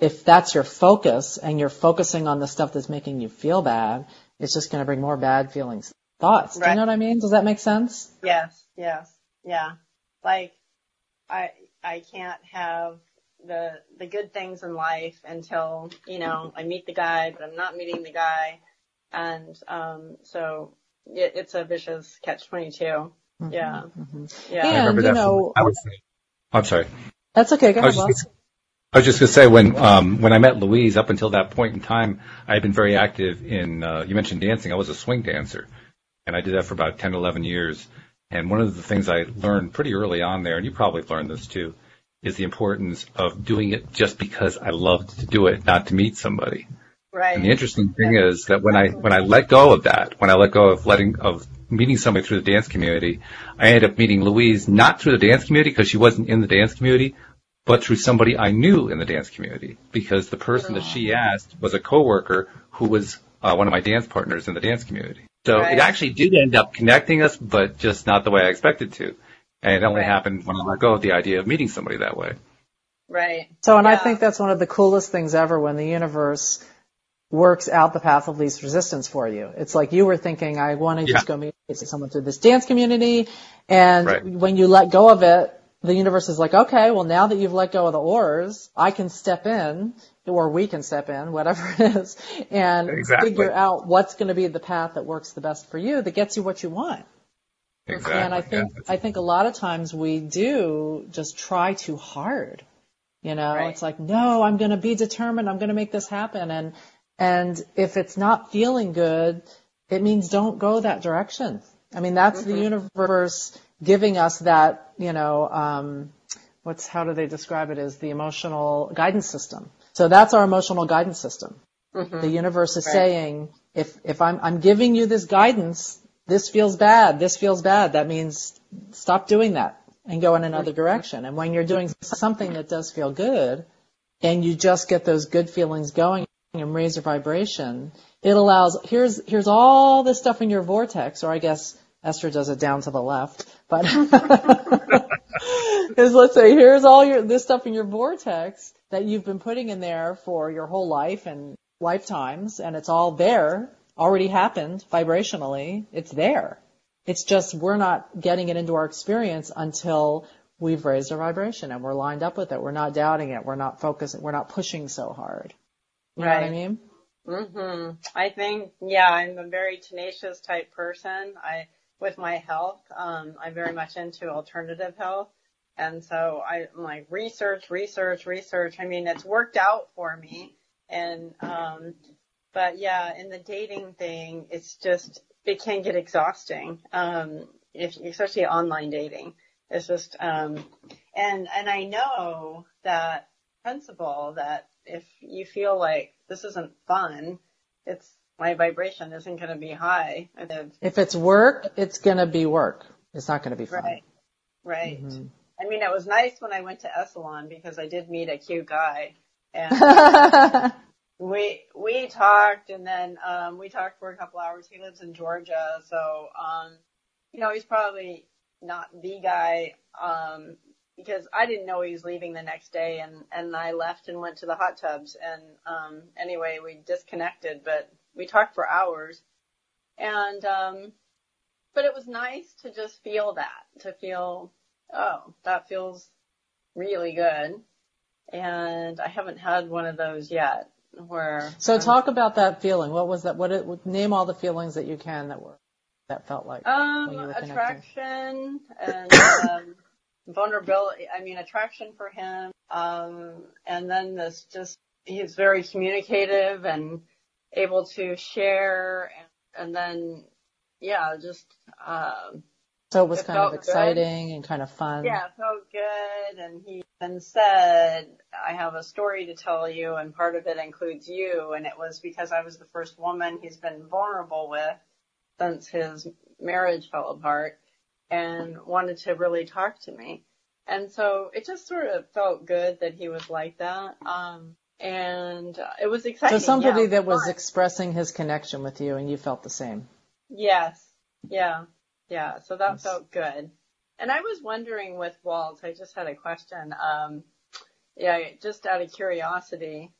if that's your focus and you're focusing on the stuff that's making you feel bad, it's just going to bring more bad feelings, thoughts. Right. Do you know what I mean? Does that make sense? Yes, yes, yeah. Like, I, I can't have the the good things in life until you know I meet the guy, but I'm not meeting the guy, and um, so it, it's a vicious catch twenty two. Mhm, Yeah. mhm. Yeah. I And, remember you that. know- from- I was, I'm sorry. That's okay. Go I was ahead, just, I was just going to say when um, when I met Louise, up until that point in time, I had been very active in. Uh, you mentioned dancing. I was a swing dancer, and I did that for about 10, 11 years. And one of the things I learned pretty early on there, and you probably learned this too, is the importance of doing it just because I loved to do it, not to meet somebody. Right. And the interesting thing is that when I when I let go of that, when I let go of letting of meeting somebody through the dance community, I ended up meeting Louise not through the dance community because she wasn't in the dance community, but through somebody I knew in the dance community because the person that she asked was a coworker who was uh, one of my dance partners in the dance community. So Right. it actually did end up connecting us, but just not the way I expected to. And it only Right. happened when I let go of the idea of meeting somebody that way. Right. So, and I think that's one of the coolest things ever when the universe works out the path of least resistance for you. It's like you were thinking, I want to Yeah. just go meet someone through this dance community. And Right. when you let go of it, the universe is like, okay, well now that you've let go of the oars, I can step in, or we can step in, whatever it is, and Exactly. figure out what's going to be the path that works the best for you, that gets you what you want. Exactly. And I think Yeah. I think a lot of times we do just try too hard. You know, Right. it's like, no, I'm going to be determined. I'm going to make this happen. And and if it's not feeling good, it means don't go that direction. I mean, that's the universe giving us that. You know, um, what's how do they describe it as the emotional guidance system. So that's our emotional guidance system. The universe is Right. saying, if if I'm I'm giving you this guidance, this feels bad, this feels bad. That means stop doing that and go in another direction. And when you're doing something that does feel good, and you just get those good feelings going and raise your vibration, it allows. Here's here's all this stuff in your vortex, or I guess Esther does it down to the left, but is let's say here's all your this stuff in your vortex that you've been putting in there for your whole life and lifetimes, and it's all there, already happened vibrationally. It's there. It's just we're not getting it into our experience until we've raised our vibration and we're lined up with it. We're not doubting it. We're not focusing. We're not pushing so hard. You know what I Right. mean? hmm I think, yeah, I'm a very tenacious type person. I, with my health, um, I'm very much into alternative health. And so I, I'm like research, research, research. I mean, it's worked out for me. And, um, but yeah, in the dating thing, it's just, it can get exhausting. Um, if, especially online dating. It's just, um, and, and I know that principle that if you feel like this isn't fun, it's my vibration isn't going to be high. If- it's work, it's gonna be work. It's not gonna be fun. Right, right. Mhm. I mean, it was nice when I went to Esalen because I did meet a cute guy, and we we talked, and then um, we talked for a couple hours. He lives in Georgia, so um, you know he's probably not the guy um, because I didn't know he was leaving the next day, and and I left and went to the hot tubs, and um, anyway we disconnected, but we talked for hours, and um, but it was nice to just feel that, to feel oh that feels really good, and I haven't had one of those yet where so I'm talk about that feeling. What was that? What it, name all the feelings that you can that were that felt like. Um, when you were connecting? attraction and um, vulnerability. I mean, attraction for him. Um, and then this just he's very communicative and able to share, and, and then yeah, just um, So it was it kind of felt good. exciting and kind of fun. yeah, it felt good. And he then said, "I have a story to tell you, and part of it includes you." And it was because I was the first woman he's been vulnerable with since his marriage fell apart, and wanted to really talk to me. And so it just sort of felt good that he was like that. Um, and uh, it was exciting. So somebody yeah, that was fun. expressing his connection with you and you felt the same. Yes. Yeah. Yeah. So that Yes. felt good. And I was wondering with Walt, I just had a question. Um, yeah, just out of curiosity,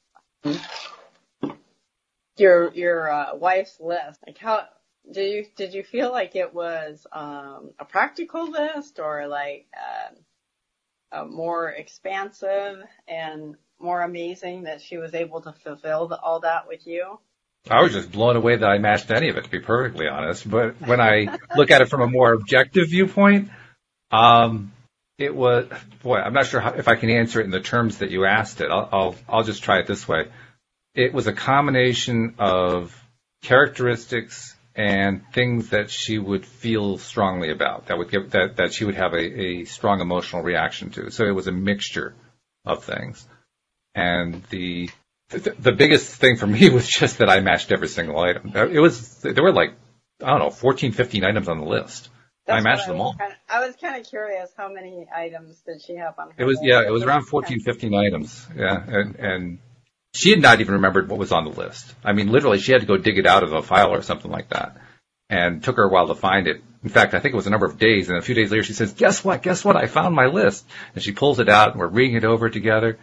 your, your, uh, wife's list, like how, did you, did you feel like it was, um, a practical list or like, uh, more expansive and more amazing that she was able to fulfill the, all that with you? I was just blown away that I matched any of it, to be perfectly honest. But when I look at it from a more objective viewpoint, um, it was boy. I'm not sure how, if I can answer it in the terms that you asked it. I'll, I'll I'll just try it this way. It was a combination of characteristics and things that she would feel strongly about that would give that that she would have a, a strong emotional reaction to. So it was a mixture of things, and the the, the biggest thing for me was just that I matched every single item. It was there were like I don't know 14, 15 items on the list. That's I matched what them all. Kinda, I was kind of curious how many items did she have on her It was list? yeah, it was around 14, 15 items. Yeah, and and she had not even remembered what was on the list. I mean, literally, she had to go dig it out of a file or something like that, and it took her a while to find it. In fact, I think it was a number of days, and a few days later, she says, "Guess what? Guess what? I found my list." And she pulls it out, and we're reading it over together.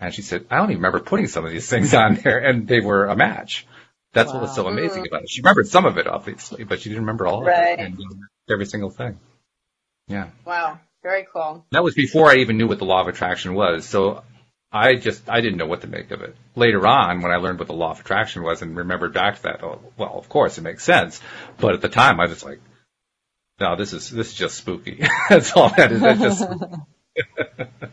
And she said, "I don't even remember putting some of these things on there, and they were a match." That's what was so amazing about it. She remembered some of it, obviously, but she didn't remember all of it and uh, every single thing. Yeah. Wow, very cool. That was before I even knew what the law of attraction was. So I just, I didn't know what to make of it. Later on, when I learned what the law of attraction was and remembered back to that, oh, well, of course it makes sense. But at the time I was like, no, this is, this is just spooky. That's all that is. That's just, and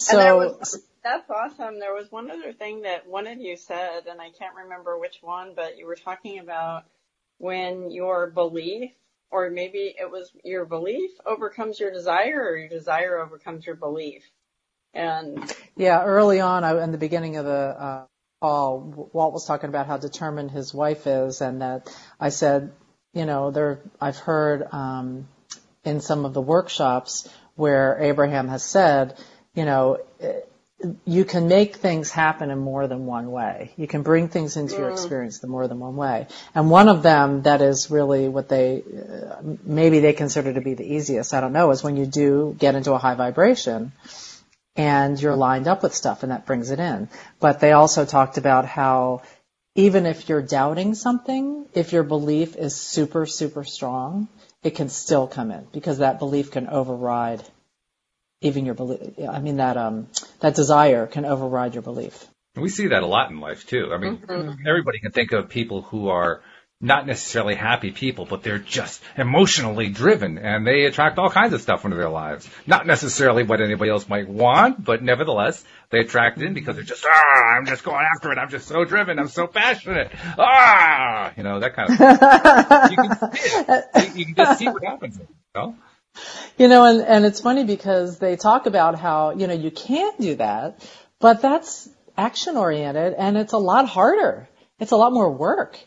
So, was, that's awesome. There was one other thing that one of you said, and I can't remember which one, but you were talking about when your belief, or maybe it was your belief overcomes your desire, or your desire overcomes your belief. And yeah, early on, I, in the beginning of the uh, call, Walt was talking about how determined his wife is, and that I said, you know, there, I've heard um, in some of the workshops where Abraham has said, you know, you can make things happen in more than one way. You can bring things into your experience in more than one way. And one of them that is really what they, uh, maybe they consider to be the easiest, I don't know, is when you do get into a high vibration and you're lined up with stuff and that brings it in. But they also talked about how even if you're doubting something, if your belief is super, super strong, it can still come in because that belief can override even your belief. I mean, that, um, that desire can override your belief. we see that a lot in life too. I mean, everybody can think of people who are not necessarily happy people, but they're just emotionally driven and they attract all kinds of stuff into their lives. Not necessarily what anybody else might want, but nevertheless, they attract it in because they're just, ah, I'm just going after it. I'm just so driven. I'm so passionate. Ah, you know, that kind of stuff. You can. You, you can just see what happens. You know? You know, and, and it's funny because they talk about how, you know, you can't do that, but that's action oriented and it's a lot harder. It's a lot more work.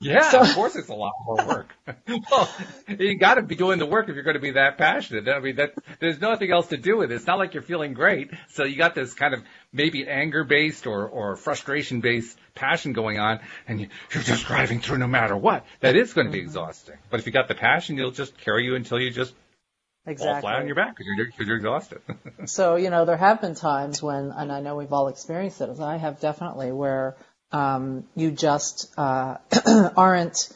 Yeah, So- of course it's a lot more work. well, you got to be doing the work if you're going to be that passionate. I mean, that there's nothing else to do with it. It's not like you're feeling great. So you got this kind of maybe anger based or or frustration based passion going on, and you, you're just driving through no matter what. That is going to be mm-hmm. exhausting. But if you got the passion, it'll just carry you until you just fall flat on your back because you're, cause you're exhausted. So, you know, there have been times when, and I know we've all experienced it, as I have definitely, where um, you just uh, aren't,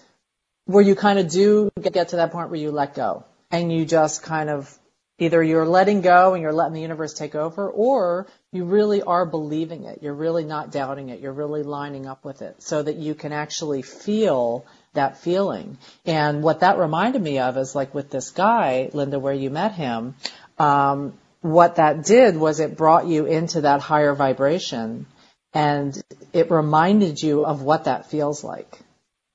where you kind of do get to that point where you let go. And you just kind of, either you're letting go and you're letting the universe take over, or you really are believing it. You're really not doubting it. You're really lining up with it so that you can actually feel that feeling. And what that reminded me of is like with this guy, Linda, where you met him, um, what that did was it brought you into that higher vibration and it reminded you of what that feels like.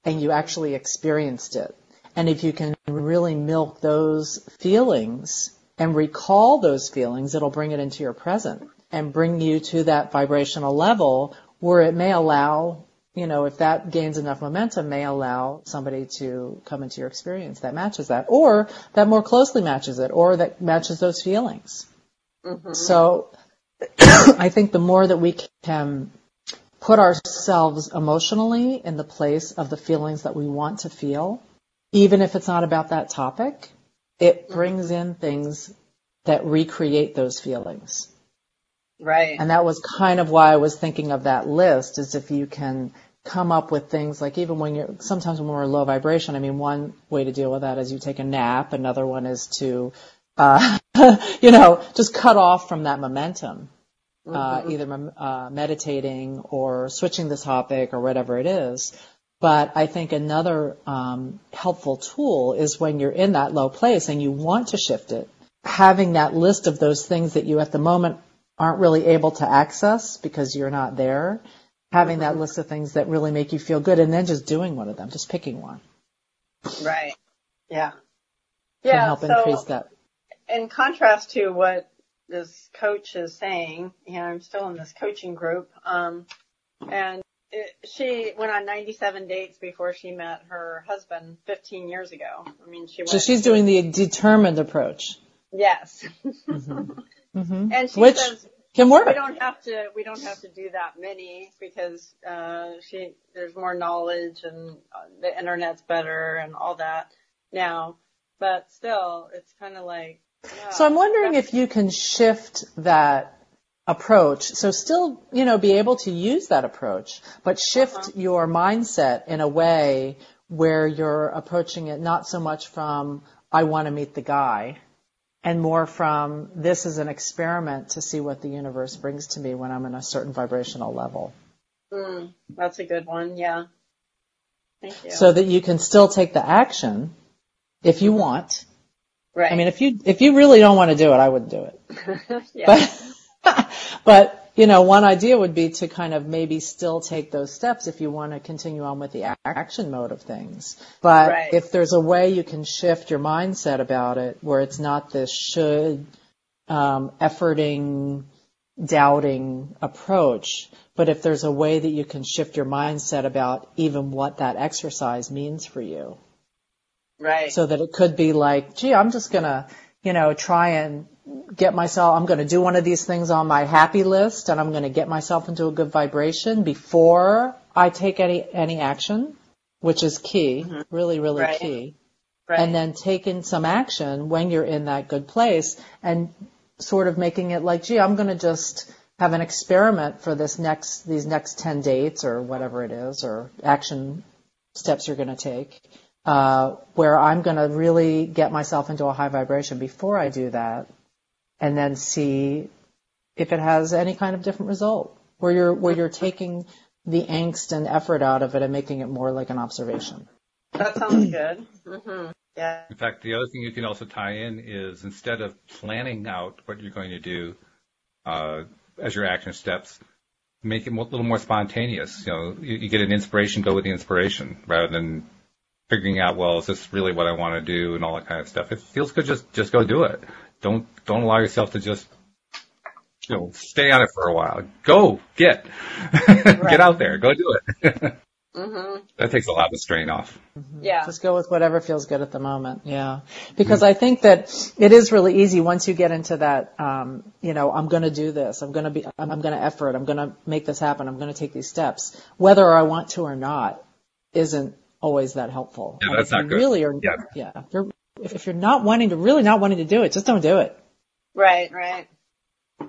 And you actually experienced it. And if you can really milk those feelings and recall those feelings, it'll bring it into your present and bring you to that vibrational level where it may allow, you know, if that gains enough momentum, may allow somebody to come into your experience that matches that, or that more closely matches it, or that matches those feelings. Mm-hmm. So I think the more that we can put ourselves emotionally in the place of the feelings that we want to feel, even if it's not about that topic, it brings in things that recreate those feelings. right. And that was kind of why I was thinking of that list is if you can come up with things like even when you're, sometimes when we're low vibration, I mean, one way to deal with that is you take a nap. Another one is to uh, you know, just cut off from that momentum, uh, mm-hmm. either uh, meditating or switching the topic or whatever it is. But I think another um, helpful tool is when you're in that low place and you want to shift it, having that list of those things that you at the moment aren't really able to access because you're not there, having that list of things that really make you feel good, and then just doing one of them, just picking one. Right. Yeah. Yeah. Can help so increase that. In contrast to what this coach is saying, you know, I'm still in this coaching group, um, and it, she went on 97 dates before she met her husband 15 years ago. I mean, she. so she's doing the determined approach. Yes. Mm-hmm. Mm-hmm. And she Which says can work. We don't have to. We don't have to do that many because uh, she there's more knowledge and the internet's better and all that now. But still, it's kind of like. Yeah, so I'm wondering if you can shift that approach. So still, you know, be able to use that approach, but shift uh-huh. your mindset in a way where you're approaching it not so much from I want to meet the guy and more from this is an experiment to see what the universe brings to me when I'm in a certain vibrational level. Mm, that's a good one, yeah. Thank you. So that you can still take the action if you want. Right. I mean, if you if you really don't want to do it, I wouldn't do it. yeah. But but you know, one idea would be to kind of maybe still take those steps if you want to continue on with the action mode of things. But right. if there's a way you can shift your mindset about it where it's not this should, um, efforting, doubting approach, but if there's a way that you can shift your mindset about even what that exercise means for you. Right. So that it could be like, gee, I'm just gonna, you know, try and get myself, I'm going to do one of these things on my happy list and I'm going to get myself into a good vibration before I take any, any action, which is key, mm-hmm. really, really right. key. Right. And then taking some action when you're in that good place and sort of making it like, gee, I'm going to just have an experiment for this next, these next 10 dates or whatever it is or action steps you're going to take. Uh, where I'm going to really get myself into a high vibration before I do that and then see if it has any kind of different result where you're where you're taking the angst and effort out of it and making it more like an observation. That sounds good. Mm-hmm. Yeah. In fact, the other thing you can also tie in is instead of planning out what you're going to do uh, as your action steps, make it a little more spontaneous. You know, you, you get an inspiration, go with the inspiration rather than figuring out, well, is this really what I want to do and all that kind of stuff. It feels good, just just go do it. Don't don't allow yourself to just you know stay on it for a while. Go get get out there. Go do it. Mm-hmm. That takes a lot of strain off. Mm-hmm. Yeah. Just go with whatever feels good at the moment. Yeah. Because mm-hmm. I think that it is really easy once you get into that, um, you know, I'm going to do this. I'm going to be, I'm, I'm going to effort. I'm going to make this happen. I'm going to take these steps. Whether I want to or not isn't always that helpful. Yeah, that's not good. Really are, yeah. yeah. You're if, if you're not wanting to, really not wanting to do it, just don't do it. Right, right.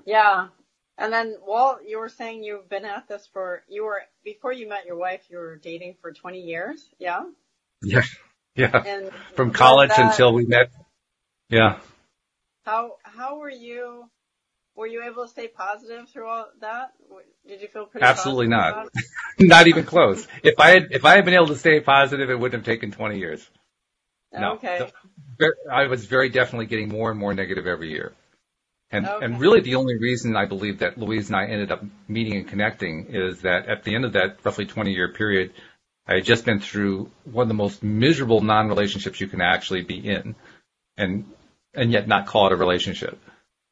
Yeah. And then, Walt, you were saying you've been at this for, you were, before you met your wife, you were dating for 20 years? Yeah? Yeah. Yeah. And From college that, until we met. Yeah. How, how were you, were you able to stay positive through all that? Did you feel pretty Absolutely not. not even close. If I had, if I had been able to stay positive, it wouldn't have taken 20 years. No. Okay. I was very definitely getting more and more negative every year. And, okay. and really the only reason I believe that Louise and I ended up meeting and connecting is that at the end of that roughly 20 year period, I had just been through one of the most miserable non-relationships you can actually be in and, and yet not call it a relationship.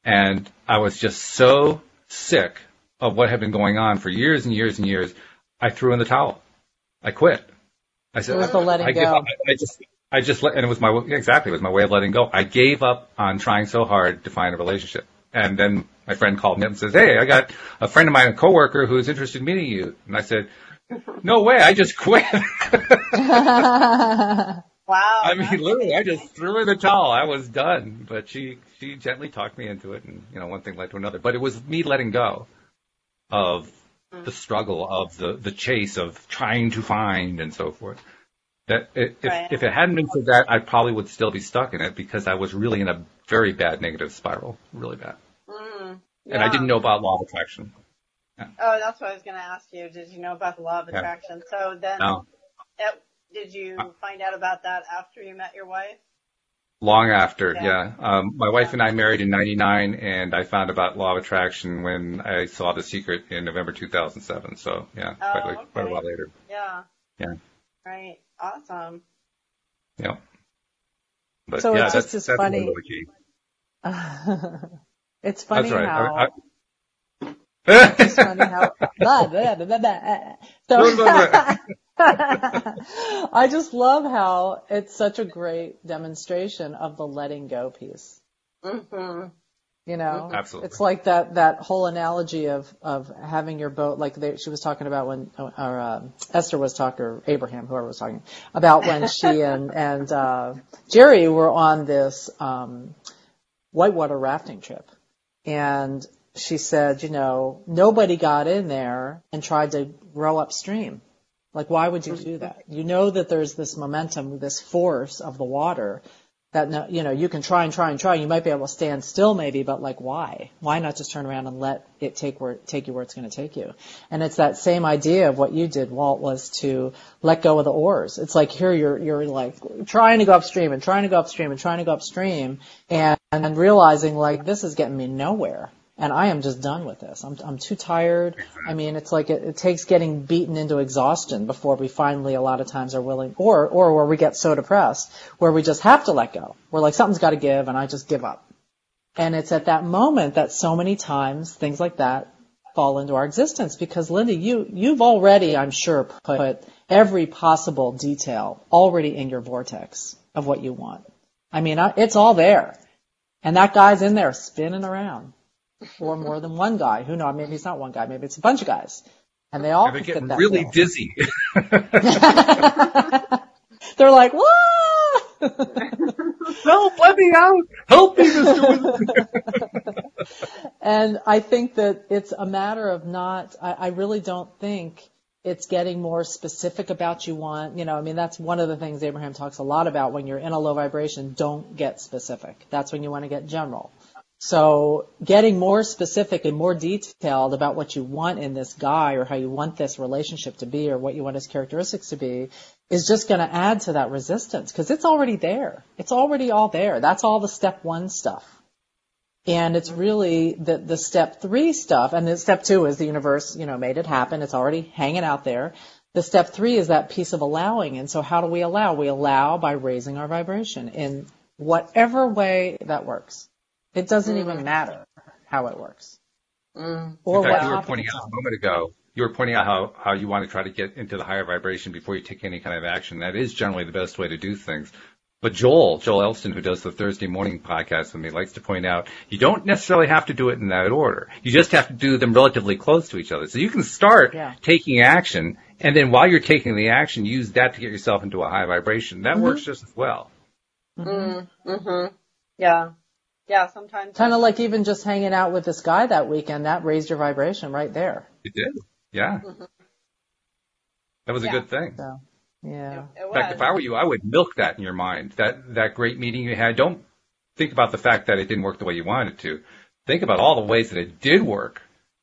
And I was just so sick of what had been going on for years and years and years. I threw in the towel. I quit. I said, I, I, give up. I, I just, I just let, and it was my, exactly, it was my way of letting go. I gave up on trying so hard to find a relationship. And then my friend called me up and says, Hey, I got a friend of mine, a coworker who's interested in meeting you. And I said, no way, I just quit. wow. I mean, literally, I just threw in the towel. I was done. But she, she gently talked me into it and, you know, one thing led to another. But it was me letting go of the struggle of the, the chase of trying to find and so forth That if Right. if it hadn't been for that, I probably would still be stuck in it because I was really in a very bad negative spiral, really bad, Mm, and I didn't know about law of attraction. Oh, that's what I was going to ask you. Did you know about the law of Yeah. attraction? So then, No. it, did you find out about that after you met your wife? Long after, Yeah. yeah. Um, my wife and I married in '99, and I found about law of attraction when I saw The Secret in November 2007. So yeah, Oh, quite, a- quite a while later. Yeah. Yeah. Right. Awesome. Yeah. But So yeah, it's just that's, as that's funny- key. it's funny That's right. how. I, I, it's funny how. Blah, blah, blah, blah, blah. So, Blah, I just love how it's such a great demonstration of the letting go piece. hmm You know, Absolutely. it's like that that whole analogy of of having your boat, like they, she was talking about when, or uh, Esther was talking, or Abraham, whoever was talking about when she and and uh, Jerry were on this um, whitewater rafting trip, and she said, you know, nobody got in there and tried to row upstream. Like, why would you do that? You know that there's this momentum, this force of the water that, you know, you can try and try and try. You might be able to stand still maybe, but like, why? Why not just turn around and let it take where, take you where it's going to take you? And it's that same idea of what you did, Walt, was to let go of the oars. It's like here you're, you're like trying to go upstream and trying to go upstream and trying to go upstream and, and realizing like this is getting me nowhere and I am just done with this. I'm I'm too tired. I mean, it's like it, it takes getting beaten into exhaustion before we finally a lot of times are willing, or or where we get so depressed where we just have to let go. We're like something's got to give, and I just give up. And it's at that moment that so many times things like that fall into our existence because Linda, you you've already, I'm sure, put every possible detail already in your vortex of what you want. I mean, it's all there, and that guy's in there spinning around or more than one guy. Who knows? Maybe it's not one guy. Maybe it's a bunch of guys, and they all can fit getting that really dizzy. They're like, whoa! Help! Let me out! Help me, Mr. And I think that it's a matter of not. I, I really don't think it's getting more specific about you want. You know, I mean, that's one of the things Abraham talks a lot about. When you're in a low vibration, don't get specific. That's when you want to get general. So getting more specific and more detailed about what you want in this guy or how you want this relationship to be or what you want his characteristics to be is just going to add to that resistance because it's already there. It's already all there. That's all the step one stuff. And it's really the, the step three stuff. And then step two is the universe, you know, made it happen. It's already hanging out there. The step three is that piece of allowing. And so how do we allow? We allow by raising our vibration in whatever way that works. It doesn't even matter how it works. Mm. Or In fact, what you were pointing out a moment ago, you were pointing out how, how you want to try to get into the higher vibration before you take any kind of action. That is generally the best way to do things. But Joel, Joel Elston, who does the Thursday morning podcast with me, likes to point out you don't necessarily have to do it in that order. You just have to do them relatively close to each other. So you can start Yeah. taking action, and then while you're taking the action, use that to get yourself into a high vibration. That works just as well. Mm. Mm-hmm. Yeah. Yeah. Sometimes. Kind of like even just hanging out with this guy that weekend, that raised your vibration right there. It did. Yeah. Mm-hmm. That was a good thing. So, yeah. It, it In fact, if I were you, I would milk that in your mind. That that great meeting you had. Don't think about the fact that it didn't work the way you wanted it to. Think about all the ways that it did work,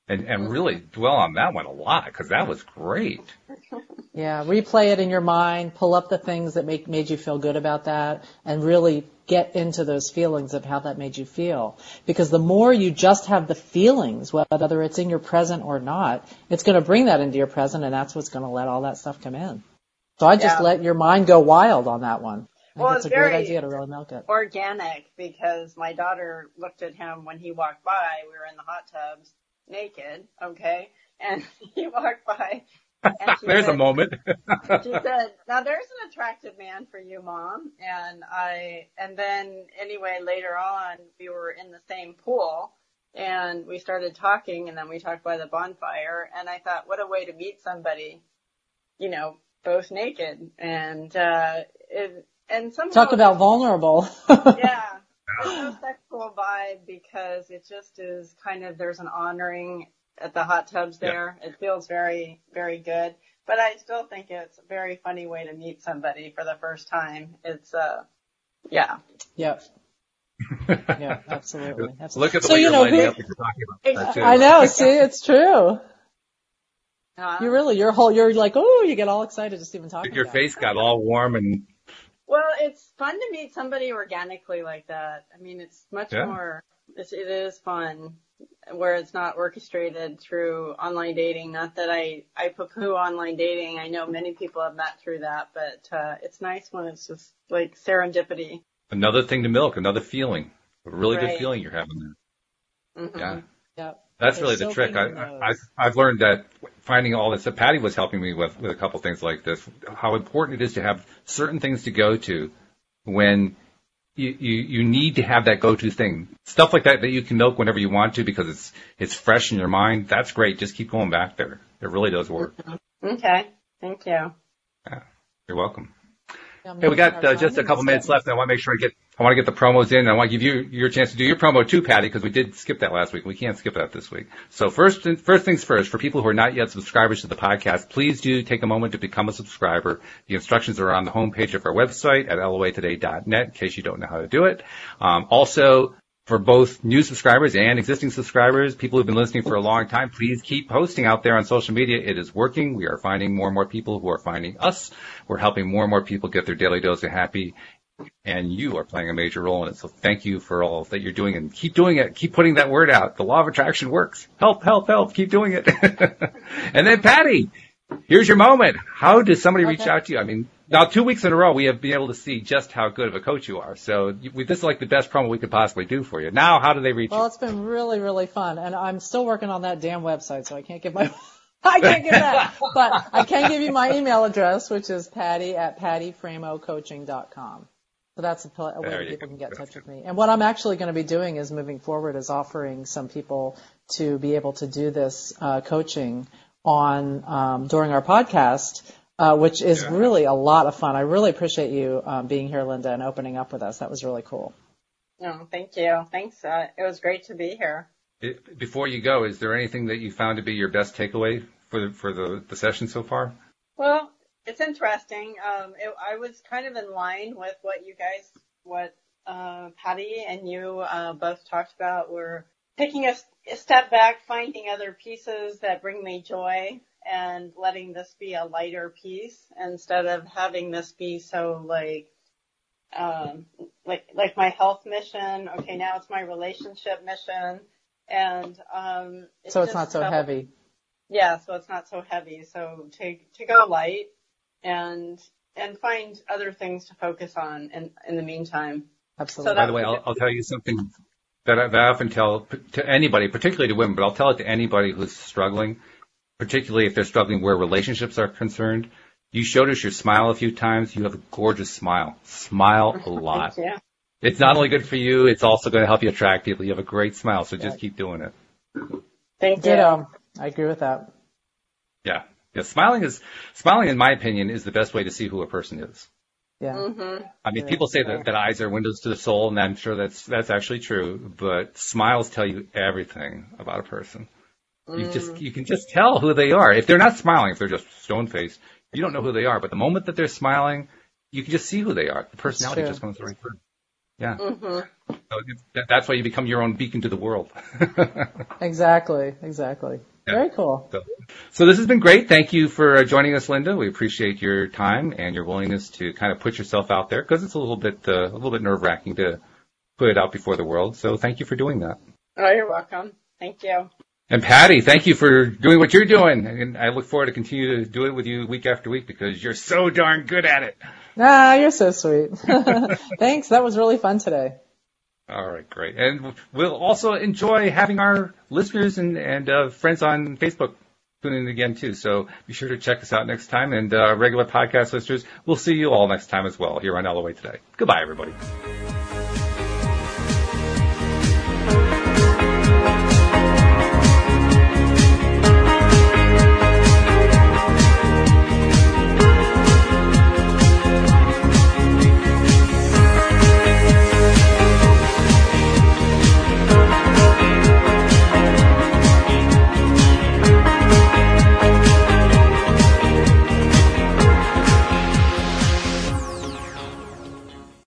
and and really dwell on that one a lot because that was great. Yeah, replay it in your mind, pull up the things that make made you feel good about that, and really get into those feelings of how that made you feel. Because the more you just have the feelings, whether it's in your present or not, it's going to bring that into your present, and that's what's going to let all that stuff come in. So I just Yeah. let your mind go wild on that one. I Well, think it's it's a great idea to really milk it. organic because my daughter looked at him when he walked by. We were in the hot tubs naked, okay? And he walked by and she There's a moment. she said, now there's an attractive man for you, mom. And I, and then anyway, later on, we were in the same pool and we started talking and then we talked by the bonfire and I thought, what a way to meet somebody, you know, both naked and, uh, it, and somehow Talk about vulnerable. yeah. There's no sexual vibe because it just is kind of there's an honoring at the hot tubs Yeah. there. It feels very, very good. but I still think it's a very funny way to meet somebody for the first time. It's uh, yeah. Yep. yeah, absolutely. absolutely. Look at the so, way you know, you're lining up you're talking about that I know. See, it's true. Uh, you really, your whole, you're like, oh, you get all excited just even talking. Your face it. got all warm and. Well, it's fun to meet somebody organically like that. I mean, it's much yeah. more. It's, it is fun where it's not orchestrated through online dating. Not that I I poo-poo online dating. I know many people have met through that, but uh, it's nice when it's just like serendipity. Another thing to milk, another feeling, a really right. good feeling you're having there. Mm-hmm. Yeah. Yep. That's really the trick. I, I, I've learned that finding all this, that Patty was helping me with, with a couple things like this, how important it is to have certain things to go to when you, you, you need to have that go-to thing. Stuff like that that you can milk whenever you want to because it's, it's fresh in your mind. That's great. Just keep going back there. It really does work. Okay. Thank you. Yeah. You're welcome. Hey, we got uh, just a couple minutes left. I want to make sure I get I want to get the promos in. I want to give you your chance to do your promo too, Patty, because we did skip that last week. We can't skip that this week. So first, first things first, for people who are not yet subscribers to the podcast, please do take a moment to become a subscriber. The instructions are on the homepage of our website at loatoday.net in case you don't know how to do it. Um, also, for both new subscribers and existing subscribers, people who've been listening for a long time, please keep posting out there on social media. It is working. We are finding more and more people who are finding us. We're helping more and more people get their daily dose of happy and you are playing a major role in it. So thank you for all that you're doing and keep doing it. Keep putting that word out. The law of attraction works. Help, help, help. Keep doing it. and then Patty, here's your moment. How does somebody okay. reach out to you? I mean, now two weeks in a row, we have been able to see just how good of a coach you are. So we, this is like the best promo we could possibly do for you. Now, how do they reach well, you? Well, it's been really, really fun. And I'm still working on that damn website, so I can't give my, I can't give that. but I can give you my email address, which is patty at pattyframocoaching.com. So that's a, a way people can get in touch with me. And what I'm actually going to be doing is moving forward is offering some people to be able to do this uh, coaching on um, during our podcast, uh, which is yeah. really a lot of fun. I really appreciate you um, being here, Linda, and opening up with us. That was really cool. No, thank you. Thanks. Uh, it was great to be here. It, before you go, is there anything that you found to be your best takeaway for the, for the, the session so far? Well, it's interesting. Um, it, I was kind of in line with what you guys, what uh, Patty and you uh, both talked about. We're taking a, a step back, finding other pieces that bring me joy, and letting this be a lighter piece instead of having this be so like um, like like my health mission. Okay, now it's my relationship mission, and um, it's so it's not so heavy. Yeah, so it's not so heavy. So to to go light and and find other things to focus on in in the meantime. Absolutely. So By the way, I'll, I'll tell you something that I, that I often tell to anybody, particularly to women, but I'll tell it to anybody who's struggling, particularly if they're struggling where relationships are concerned. You showed us your smile a few times. You have a gorgeous smile. Smile a lot. yeah. It's not only good for you, it's also going to help you attract people. You have a great smile, so just keep doing it. Thank you. Ditto. I agree with that. Yeah. Yeah, smiling is smiling, in my opinion, is the best way to see who a person is. Yeah. Mm-hmm. I mean, yeah. people say that, that eyes are windows to the soul, and I'm sure that's that's actually true. But smiles tell you everything about a person. Mm. You just you can just tell who they are. If they're not smiling, if they're just stone faced, you don't know who they are. But the moment that they're smiling, you can just see who they are. The personality just comes right through. Yeah. Mm-hmm. So that's why you become your own beacon to the world. exactly. Exactly. Yeah. Very cool. So, so, this has been great. Thank you for uh, joining us, Linda. We appreciate your time and your willingness to kind of put yourself out there because it's a little bit uh, a little bit nerve wracking to put it out before the world. So thank you for doing that. Oh, you're welcome. Thank you. And Patty, thank you for doing what you're doing. And I look forward to continue to do it with you week after week because you're so darn good at it. Ah, you're so sweet. Thanks. That was really fun today. All right, great. And we'll also enjoy having our listeners and, and uh, friends on Facebook tune in again too. So be sure to check us out next time. And uh, regular podcast listeners, we'll see you all next time as well here on LOA Today. Goodbye, everybody.